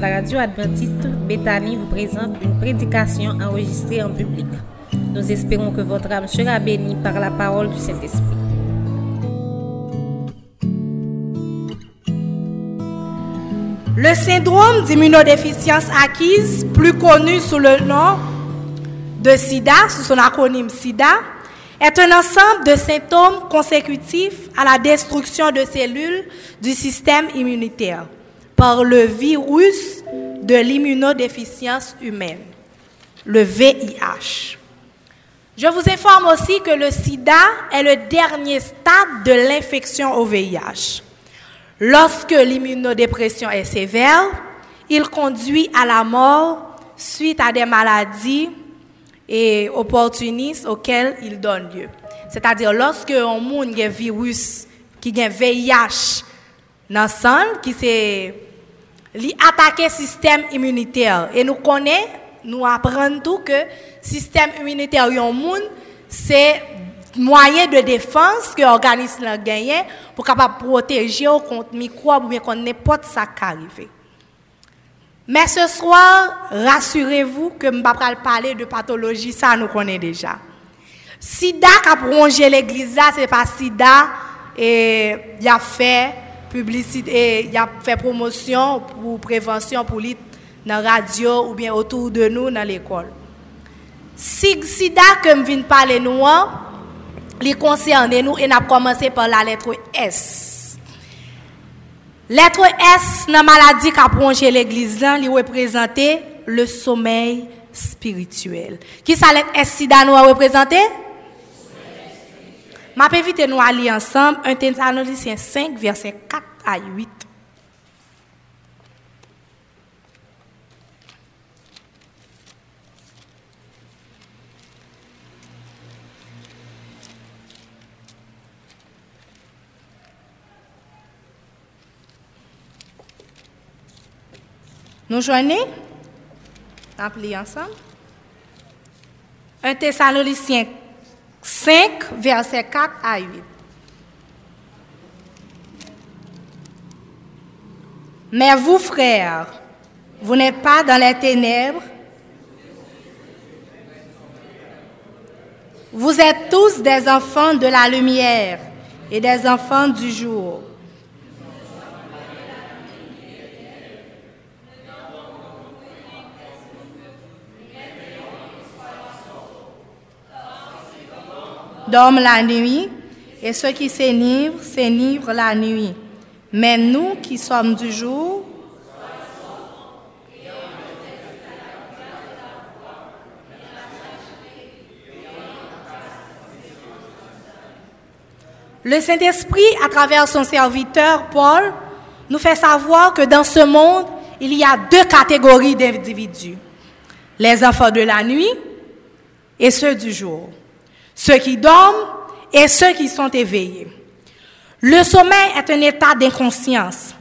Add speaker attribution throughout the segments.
Speaker 1: la radio adventiste Bethany vous présente une prédication enregistrée en public. Nous espérons que votre âme sera bénie par la parole du Saint-Esprit.
Speaker 2: Le syndrome d'immunodéficience acquise, plus connu sous le nom de SIDA, sous son acronyme SIDA, est un ensemble de symptômes consécutifs à la destruction de cellules du système immunitaire par le virus de l'immunodéficience humaine, le VIH. Je vous informe aussi que le sida est le dernier stade de l'infection au VIH. Lorsque l'immunodépression est sévère, il conduit à la mort suite à des maladies et opportunistes auxquelles il donne lieu. C'est-à-dire lorsque un monde un virus qui a un VIH dans le sang, qui s'est attaqué le système immunitaire. Et nous connaissons, nous apprenons tout que système immunitaire un monde, c'est moyen de défense que l'organisme a gagné pour protéger contre microbes ou bien contre n'importe ça qui arrive. Mais ce soir, rassurez-vous que je ne vais parler de pathologie, ça nous connaît déjà. Sida qui a prolongé l'église là, c'est pas Sida et il a fait publicite, e yap fè promosyon pou prevensyon pou lit nan radyo ou bien otou de nou nan l'ekol. Sig sida kem vin pale nou an, li konserne nou en ap komanse par la letre S. Letre S nan maladi ka pronje l'eglise lan, li reprezentè le somey spirituel. Ki sa letre S sida nou a reprezentè? Ma vite nous aller ensemble 1 Thessaloniciens 5 verset 4 à 8. Nous joignons Appelez ensemble. 1 Thessaloniciens 5, verset 4 à 8. Mais vous, frères, vous n'êtes pas dans les ténèbres. Vous êtes tous des enfants de la lumière et des enfants du jour. Dorment la nuit, et ceux qui s'enivrent, s'enivrent la nuit. Mais nous qui sommes du jour, Le Saint-Esprit, à travers son serviteur Paul, nous fait savoir que dans ce monde, il y a deux catégories d'individus. Les enfants de la nuit et ceux du jour ceux qui dorment et ceux qui sont éveillés. Le sommeil est un état d'inconscience.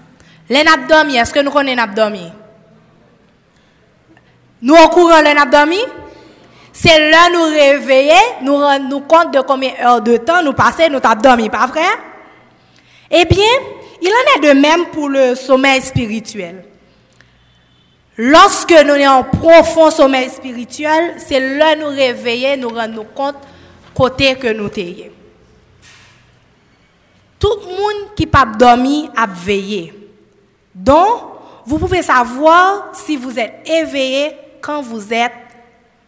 Speaker 2: L'abdomen, est-ce que nous connaissons Nous au courant l'abdomen C'est là nous réveiller, nous rendre nous compte de combien d'heures de temps nous passons notre abdomen, pas vrai? Eh bien, il en est de même pour le sommeil spirituel. Lorsque nous sommes en profond sommeil spirituel, c'est là nous réveiller, nous rendre nous compte côté que nous sommes. Tout le monde qui pas dormi a veillé. Donc, vous pouvez savoir si vous êtes éveillé quand vous êtes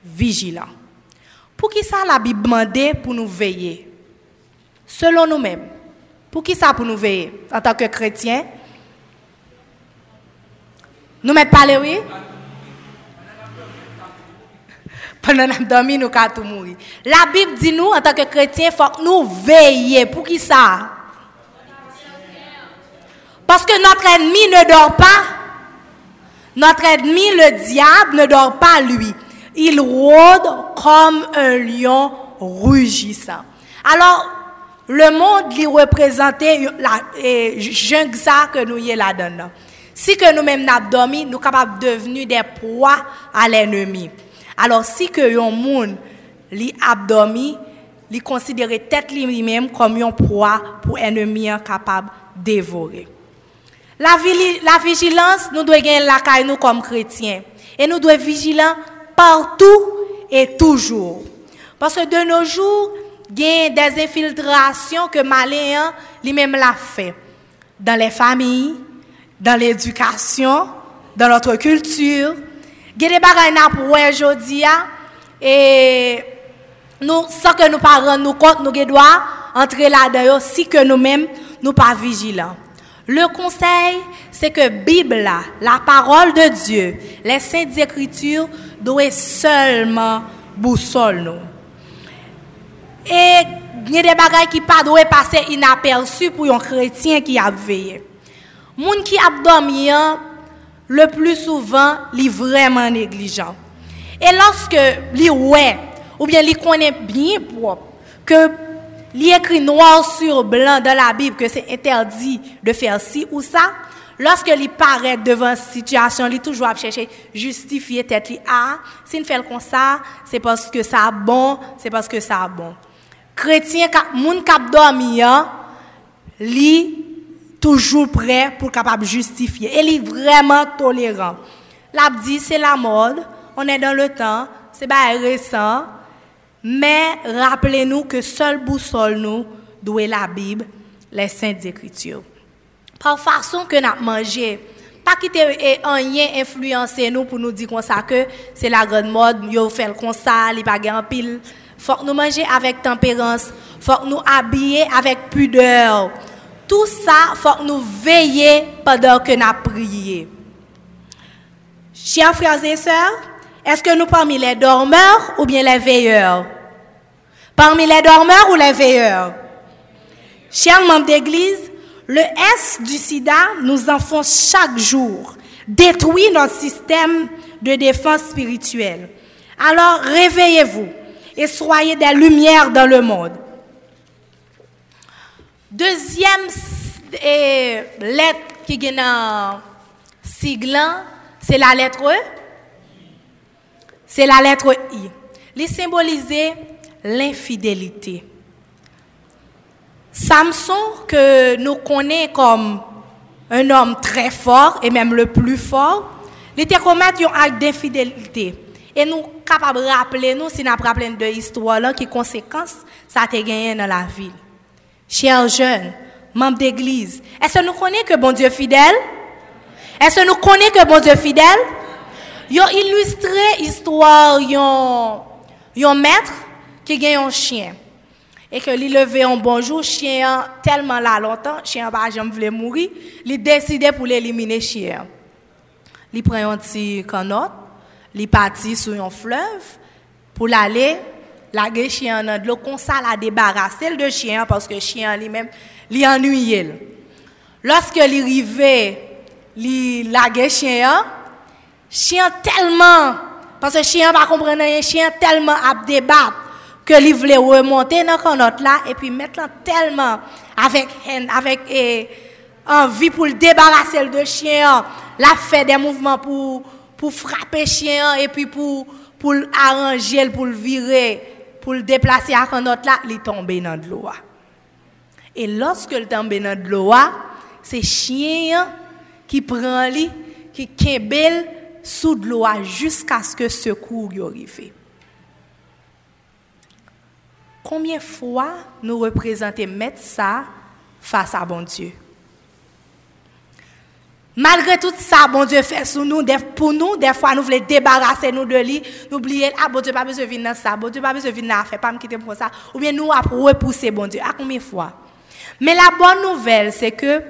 Speaker 2: vigilant. Pour qui ça la Bible demande pour nous veiller? Selon nous-mêmes. Pour qui ça pour nous veiller? En tant que chrétiens Nous mettons parler oui? La Bible dit nous, en tant que chrétiens, faut que nous veillions. Pour qui ça? Parce que notre ennemi ne dort pas. Notre ennemi, le diable, ne dort pas lui. Il rôde comme un lion rugissant. Alors, le monde lui représentait la jungle que nous y là-dedans. Si que nous-mêmes nous dormi, nous sommes capables de devenir des proies à l'ennemi. Alors, si que yon moun li abdomi, li considère tête lui-même comme un proie pour ennemi capable dévorer. La, la vigilance, nous devons la caille nous comme chrétiens. Et nous devons être vigilants partout et toujours. Parce que de nos jours, il y a des infiltrations que Malin lui-même l'a fait. Dans les familles, dans l'éducation, dans notre culture. A des bagages pour aujourd'hui. Et nous, sans que nous parents nous compte, nous devons entrer là-dedans si que nous-mêmes, nous pas vigilants. Le conseil, c'est que Bible, la parole de Dieu, les saintes écritures, doivent seulement boussole nous. Et il y a des qui ne doivent passer inaperçus pour un chrétien qui a veillé. Moun qui a dormi, le plus souvent, est vraiment négligent. Et lorsque li ouais, ou bien il connaît bien propre, que il écrit noir sur blanc dans la Bible que c'est interdit de faire ci ou ça. Lorsque il paraît devant une situation, il toujours à chercher justifier tête ah, si il fait comme ça, c'est parce que ça bon, c'est parce que ça bon. Chrétien moun k'ap dormi li toujours prêt pour capable justifier et est vraiment tolérant. L'a dit c'est la mode, on est dans le temps, c'est pas récent. Mais rappelez-nous que seul boussole nous doit la Bible, les Saintes Écritures. Par façon que nous mangé, pas quitter rien influencer nous pour nous dire comme ça que c'est la grande mode, yo fait comme ça, il pas en pile. Faut que nous manger avec tempérance, faut que nous habiller avec pudeur. Tout ça, faut que nous veiller pendant que nous prions. Chers frères et sœurs, est-ce que nous parmi les dormeurs ou bien les veilleurs? Parmi les dormeurs ou les veilleurs? Chers membres d'église, le S du sida nous enfonce chaque jour, détruit notre système de défense spirituelle. Alors réveillez-vous et soyez des lumières dans le monde. Deuxième lettre qui est dans siglant, c'est la lettre E. C'est la lettre I. Les symboliser l'infidélité. Samson, que nous connaissons comme un homme très fort et même le plus fort, il était commettre un acte d'infidélité. Et nous sommes capables de rappeler, nous, si nous rappelons de l'histoire, qui conséquences ça a gagné dans la ville. Chers jeunes, membres d'église, est-ce que nous connaissons que bon Dieu fidèle? Est-ce que nous connaissons que bon Dieu fidèle? Ils ont illustré l'histoire d'un maître qui gagne un chien. Et que lui levé un bonjour, chien tellement là longtemps, chien pas jamais voulait mourir, il décidé pour l'éliminer chien. Il prend un petit canot, il parti sur un fleuve pour l'aller la chien dans de l'eau comme ça la débarrasser de chien parce que chien lui-même lui ennuyé. Lorsque arrivait, il la chien chien tellement parce que chien pas comprendre chien tellement à débattre que il voulait remonter dans notre là et puis maintenant tellement avec avec envie pour le débarrasser de chien, l'a fait des mouvements pour pour frapper chien et puis pour pour arranger pour le virer, pour le déplacer à notre là, il est tombé dans l'eau. Et lorsque il tombe dans l'eau, c'est chien qui prend lui, qui kebel sous l'eau jusqu'à ce que secours arrive. Combien de fois nous représentons mettre ça face à bon Dieu? Malgré tout ça, bon Dieu fait sur nous, pour nous, des fois nous voulons débarrasser nous de lui, nous oublier, ah bon Dieu pas besoin de venir dans ça, bon Dieu pas besoin de venir dans faire, pas me quitter pour ça, ou bien nous après repousser bon Dieu, à combien de fois? Mais la bonne nouvelle, c'est que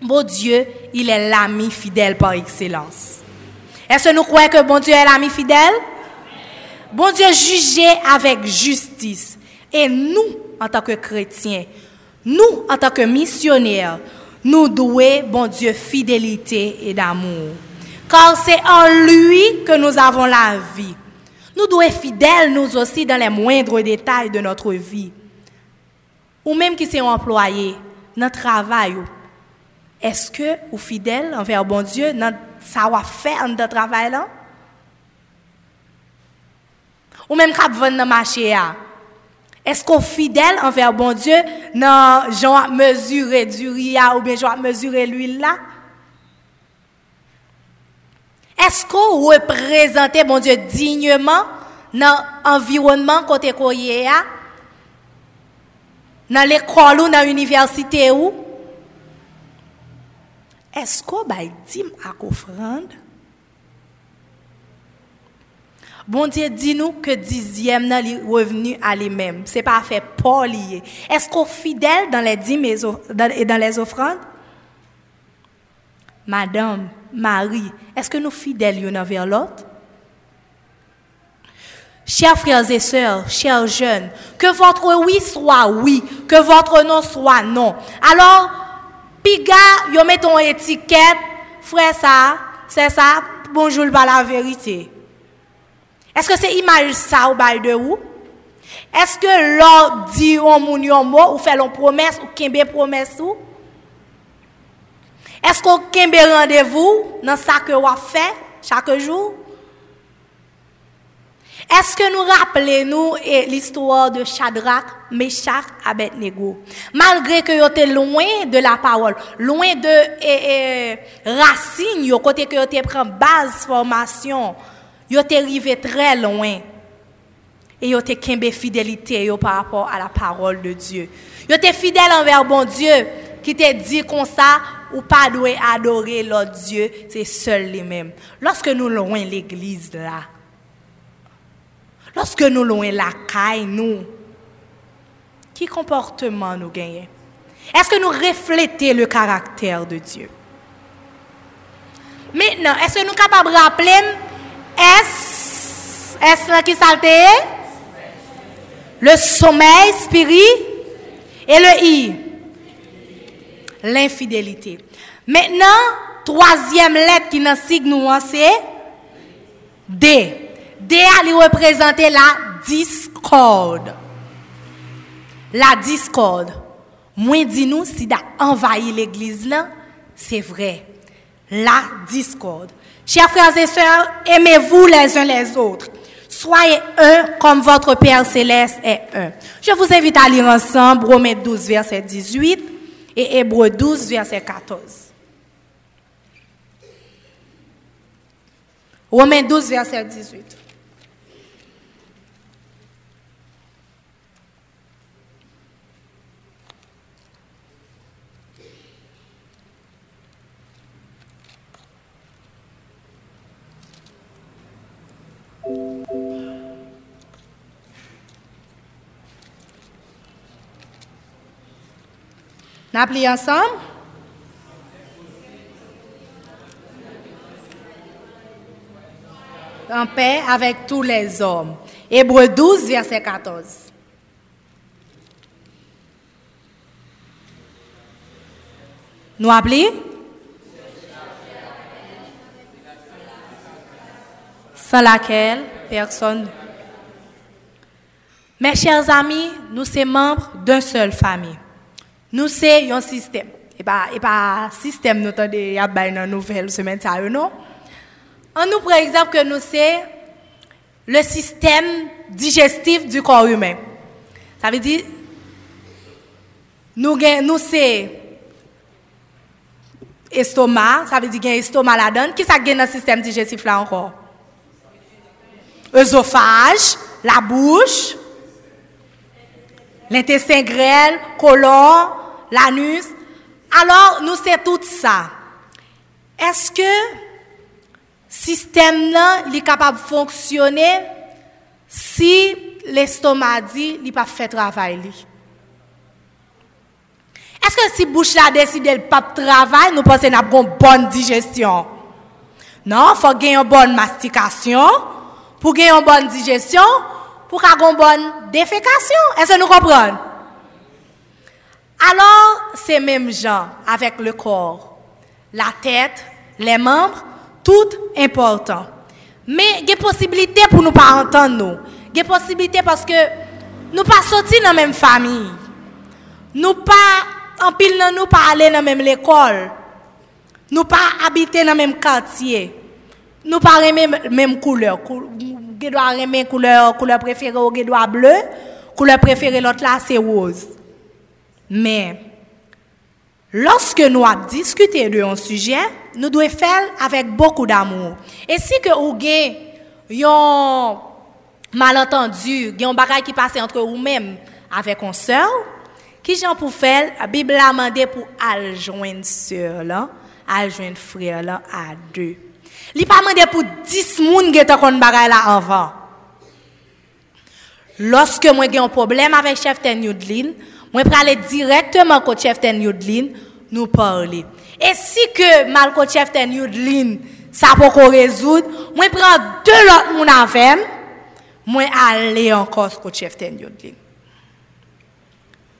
Speaker 2: bon Dieu, il est l'ami fidèle par excellence. Est-ce que nous croyons que bon Dieu est l'ami fidèle? Bon Dieu jugeait avec justice. Et nous, en tant que chrétiens, nous, en tant que missionnaires, nous douons, bon Dieu, fidélité et d'amour. Car c'est en lui que nous avons la vie. Nous devons être fidèles, nous aussi, dans les moindres détails de notre vie. Ou même qui sont employés, notre travail. Est-ce que vous fidèles envers bon Dieu dans savoir-faire travail là? Ou même quand vous dans le marché, Esko fidèl anver bon Diyo nan jan ap mezure duriya ou ben jan ap mezure l'huil la? Esko reprezentè bon Diyo digneman nan environman kote koye ya? Nan l'ekol ou nan universite ou? Esko bay dim ak ofrande? Bon Dieu dit nous que dixième est revenu à lui-même. C'est pas fait pour lier. Est-ce qu'on fidèle dans les dîmes et dans les offrandes? Madame, Marie, est-ce que nous fidèles l'un envers l'autre? Chers frères et sœurs, chers jeunes, que votre oui soit oui, que votre non soit non. Alors, piga, yo met ton étiquette, frère ça, c'est ça, bonjour pas la vérité. Eske se imaj sa ou bay de ou? Eske lor di yon moun yon mo ou fe lon promes ou kembe promes ou? Eske ou kembe randevou nan sa ke wap fe chake jou? Eske nou rappele nou e l'histoire de Shadrach, Meshach, Abednego? Malgre ke yo te loin de la parol, loin de e, e, racine yo kote ke yo te pren base formasyon, vous êtes arrivé très loin. Et vous êtes kembe fidélité par rapport à la parole de Dieu. Vous êtes fidèle envers bon Dieu qui te dit comme ça, ou pas doit adorer l'autre Dieu, c'est seul lui-même. Lorsque nous loin l'église là, lorsque nous loin la caille, nous, qui comportement nous gagnons? Est-ce que nous reflétons le caractère de Dieu? Maintenant, est-ce que nous sommes capables de rappeler, est-ce est qui salte? Le sommeil spirituel et le i? L'infidélité. Maintenant, troisième lettre qui nous signe nous, c'est D. D a représenter la discorde. La discorde. Moi, dis-nous, si a envahi l'église c'est vrai. La discorde. Chers frères et sœurs, aimez-vous les uns les autres. Soyez un comme votre Père céleste est un. Je vous invite à lire ensemble Romains 12, verset 18 et Hébreu 12, verset 14. Romains 12, verset 18. Nous ensemble? En paix avec tous les hommes. Hébreu 12, verset 14. Nous appelons? Sans laquelle personne. Mes chers amis, nous sommes membres d'une seule famille. Nous, c'est un système. Et pas, et pas système, nous avons des nouvelles semaine, non? En nous, par exemple, que nous, c'est le système digestif du corps humain. Ça veut dire, nous, nous c'est estomac, ça veut dire qu'il y a estomac là-dedans. Qui ça dans le système digestif là encore? Œsophage, la bouche, l'intestin grêle, colon, l'anus. Alors, nou se tout sa. Eske sistem nan li kapab fonksyone si l'estomadi li pa fè travay li? Eske si bouch la deside l pap travay, nou pase nap gon bon digestyon? Nan, fò gen yon bon mastikasyon, pou gen yon bon digestyon, pou ka gon bon defekasyon. Ese nou kompron? Alors, c'est même gens avec le corps, la tête, les membres, tout important. Mais il y a possibilité pour nous pas entendre nous. Il y a possibilité parce que nous pas sortis dans la même famille. Nous pas en nous pas aller dans la même école. Nous pas habiter dans le même quartier. Nous pas même même couleur. Nous doit aimer couleur couleur préférée au bleu, couleur préférée l'autre là c'est rose. Men, loske nou ap diskute de yon suje, nou dwe fel avèk bokou d'amou. E si ke ou gen yon malentendu, gen yon bagay ki pase entre ou mèm avèk yon sèw, ki jan pou fel, Bibla mande pou aljwen sèw la, aljwen frè la a dè. Li pa mande pou dis moun gen ta kon bagay la avan. Loske mwen gen yon problem avèk chef ten yon dlin, moi peux aller directement au chef Ten Yudlin nous parler. Et si que mal au chef Ten Yudlin ça peut résoudre, moi prends deux autres mon avec moi aller encore au chef Ten Yudlin.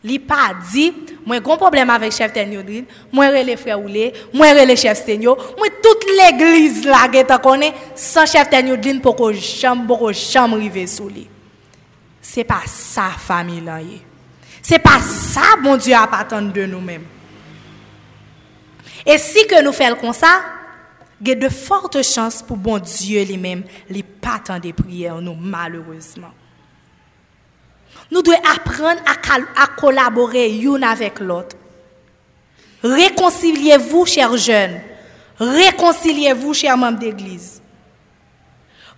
Speaker 2: Li pas dit, moi un problème avec chef Tenyodrin, moi les frère Oulé, moi les chef Stenyo, moi toute l'église là qui connaît sans chef Tenyodrin pour que chambre pour chambre rive sous lui. C'est pas ça famille là. C'est pas ça bon Dieu a attendre de nous-mêmes. Et si que nous faisons comme ça, il y a de fortes chances pour bon Dieu lui-même, les pas des prières nous malheureusement. Nous devons apprendre à, collaborer l'un avec l'autre. Réconciliez-vous, chers jeunes. Réconciliez-vous, chers membres d'église.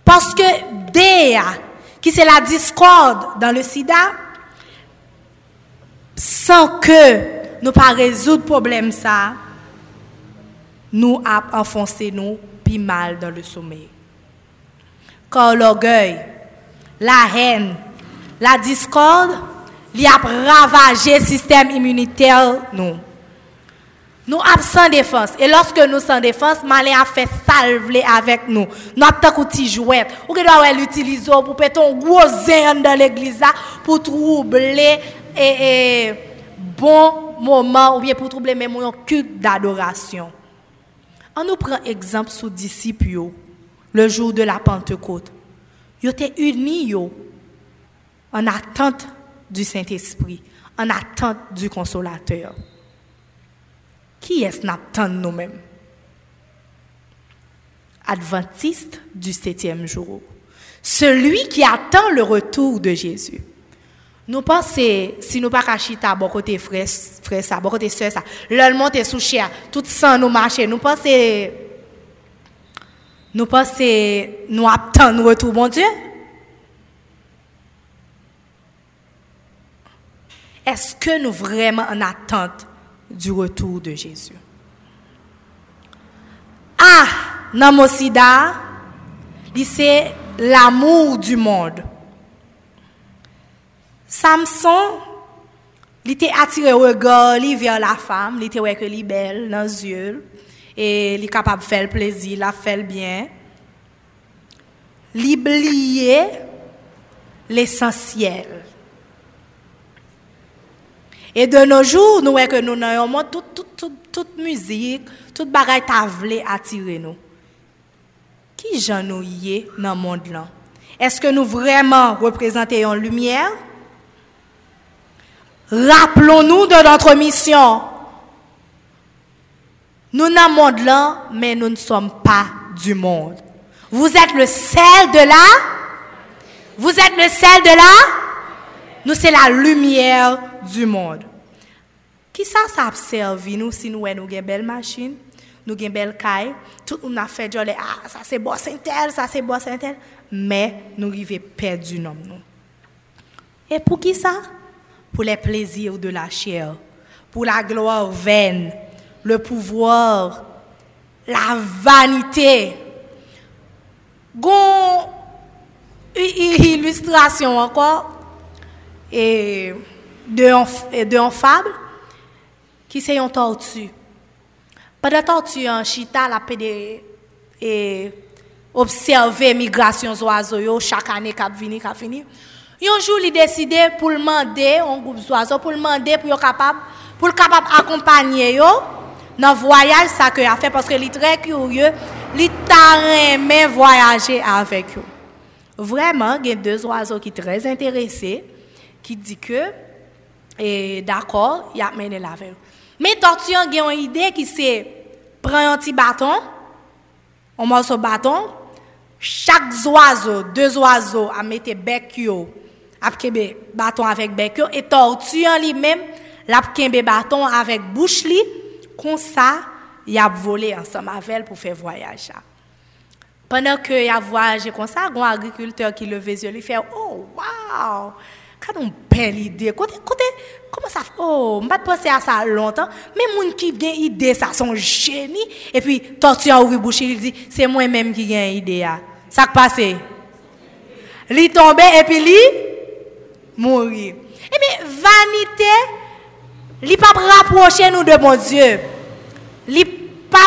Speaker 2: Parce que DEA, qui c'est la discorde dans le sida, sans que nous pas résoudre problème ça, nous avons enfoncé nous plus mal dans le sommeil. Car l'orgueil, la haine, la discorde, il a ravagé le système immunitaire nous. Nous sommes sans défense. Et lorsque nous sommes sans défense, Malin a fait salver avec nous. Nous avons un petit jouet. Ou que pour mettre un gros dans l'église pour troubler et, bon moment ou bien pour troubler même un culte d'adoration. On nous prend exemple sous disciples le jour de la Pentecôte. Ils étaient unis en attente du Saint-Esprit, en attente du Consolateur. Qui est-ce qu'on nous-mêmes? Adventiste du septième jour. Celui qui attend le retour de Jésus. Nous pensons, si nous pas à bon côté frère, frère ça, bon côté soeur ça, le monte sous chien, tout ça nous marche, nous pensons, nous pensons, nous attendons le retour, mon Dieu. Est-ce que nous vraiment en attente du retour de Jésus? Ah, Namosida, c'est l'amour du monde. Samson, il était attiré au regard vers la femme, il était que est belle dans les yeux et il est capable de faire plaisir, de faire le bien. Il oubliait l'essentiel. Et de nos jours, nous voyons que nous avons toute, toute, toute, toute musique, toute bagaille voulu attirer nous. Qui j'en nous dans le monde là? Est-ce que nous vraiment représentons lumière? Rappelons-nous de notre mission. Nous le monde là, mais nous ne sommes pas du monde. Vous êtes le sel de là? Vous êtes le sel de là? Nous, c'est la lumière du monde. Qui ça, ça observe nous si nous avons une belle machine, nous avons une belle caille, tout le monde a fait dire, ah, ça c'est boss tel, ça c'est boss tel, mais nous arrivons perdre nom. Nous. Et pour qui ça? Pour les plaisirs de la chair, pour la gloire vaine, le pouvoir, la vanité. Gon illustration encore et de, de fable qui c'est une tortue. Pendant tortue en chita la pédé et observer migration oiseaux chaque année cap vini cap fini. Un jour il décidé pour demander un groupe d'oiseaux pour demander pour capable pour capable accompagner dans voyage ça que a fait parce que est très curieux, il t'a voyager avec eux. Vraiment, il y a deux oiseaux qui sont très intéressés qui dit que, d'accord, il a mené la veille. Mais tortue a une idée qui c'est prendre un petit bâton, un morceau bâton, chaque oiseau, deux oiseaux, à mettre bec yo, à bâton avec bec et tortue en lui-même, la bâton avec bouche comme ça, il a volé ensemble avec pour faire voyage. Pendant que il a voyagé comme ça, un agriculteur qui les yeux, il fait Oh, wow! Quelle belle idée. Comment ça? Oh, je pas pensé à ça longtemps. Mais les gens qui ont une idée, ça sont génie. Et puis, a ouvert bouche, il dit C'est moi-même qui ai une idée. Ça qui passe? Il tombe et puis il mourit. Eh bien, vanité, il ne pas rapprocher nous de mon Dieu. Pas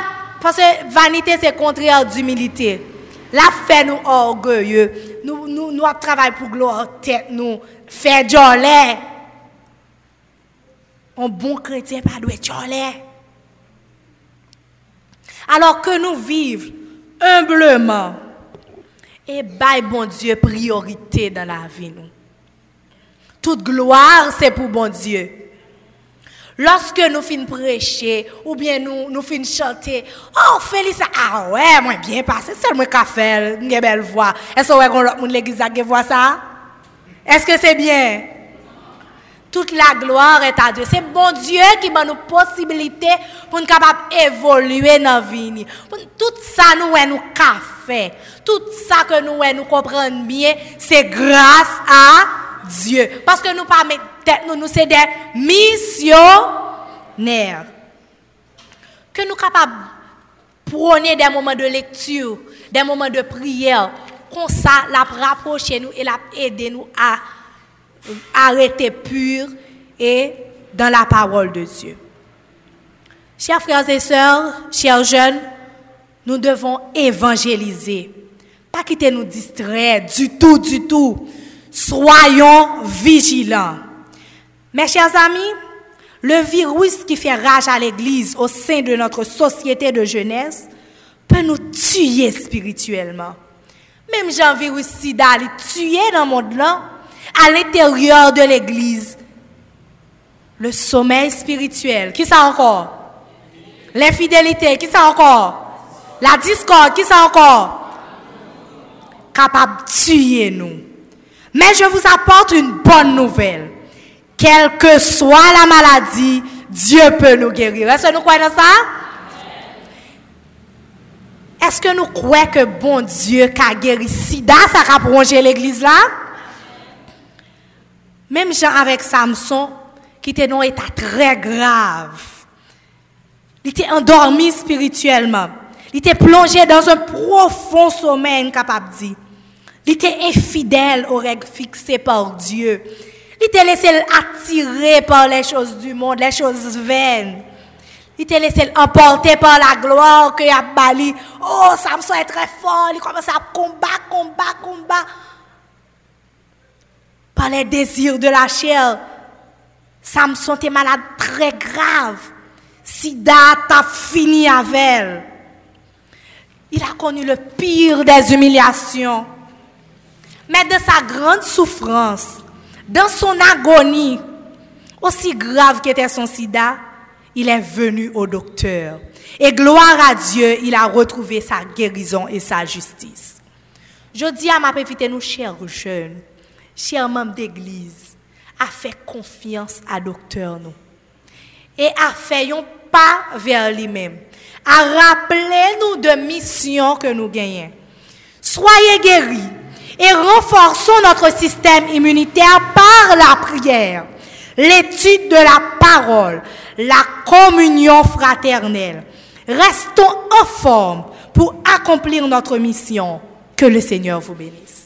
Speaker 2: parce que vanité c'est contraire d'humilité. La fait nous orgueilleux. Nous nous nous travaillons pour gloire tête nous faire jolie. Un bon chrétien pas doit être Alors que nous vivons humblement et bail bon Dieu priorité dans la vie nous. Toute gloire c'est pour bon Dieu. Lorsque nous finissons prêcher, ou bien nous, nous finissons chanter, oh, Félix, ah ouais, moi bien passé, c'est moi qui a fait, une belle voix. Est-ce que vous l'église qui voit ça? Est-ce que c'est bien? Toute la gloire est à Dieu. C'est bon Dieu qui donne nous possibilité pour nous capables d'évoluer dans la vie. Tout ça, nous, nous fait. Tout ça que nous, nous comprenons bien, c'est grâce à Dieu. Parce que nous pas tête nous, nous sommes des missionnaires. Que nous capables prôner des moments de lecture, des moments de prière, comme ça, la rapprocher nous et la aider nous à arrêter pur et dans la parole de Dieu. Chers frères et sœurs, chers jeunes, nous devons évangéliser. Pas quitter nous distraire du tout, du tout. Soyons vigilants. Mes chers amis, le virus qui fait rage à l'Église au sein de notre société de jeunesse peut nous tuer spirituellement. Même Jean virus sida, il tuer dans le monde à l'intérieur de l'Église. Le sommeil spirituel, qui ça encore? L'infidélité, qui ça encore? La discorde, qui ça encore? Capable de tuer nous. Mais je vous apporte une bonne nouvelle. Quelle que soit la maladie, Dieu peut nous guérir. Est-ce que nous croyons ça? Est-ce que nous croyons que bon Dieu a guéri sida, ça a prolongé l'église là? Même Jean avec Samson, qui était dans un état très grave. Il était endormi spirituellement. Il était plongé dans un profond sommeil, capable de dire. Il était infidèle aux règles fixées par Dieu. Il était laissé attirer par les choses du monde, les choses vaines. Il était laissé emporter par la gloire que a bali. Oh, Samson est très fort. Il commence à combattre, combattre, combattre. Par les désirs de la chair. Samson était malade très grave. Sida a fini avec elle. Il a connu le pire des humiliations. Mais de sa grande souffrance, dans son agonie, aussi grave qu'était son sida, il est venu au docteur. Et gloire à Dieu, il a retrouvé sa guérison et sa justice. Je dis à ma petite nous, chers jeunes, chers membres d'église, à faire confiance à docteur nous. Et à faire un pas vers lui-même. À rappeler nous de mission que nous gagnons. Soyez guéris et renforçons notre système immunitaire par la prière, l'étude de la parole, la communion fraternelle. Restons en forme pour accomplir notre mission. Que le Seigneur vous bénisse.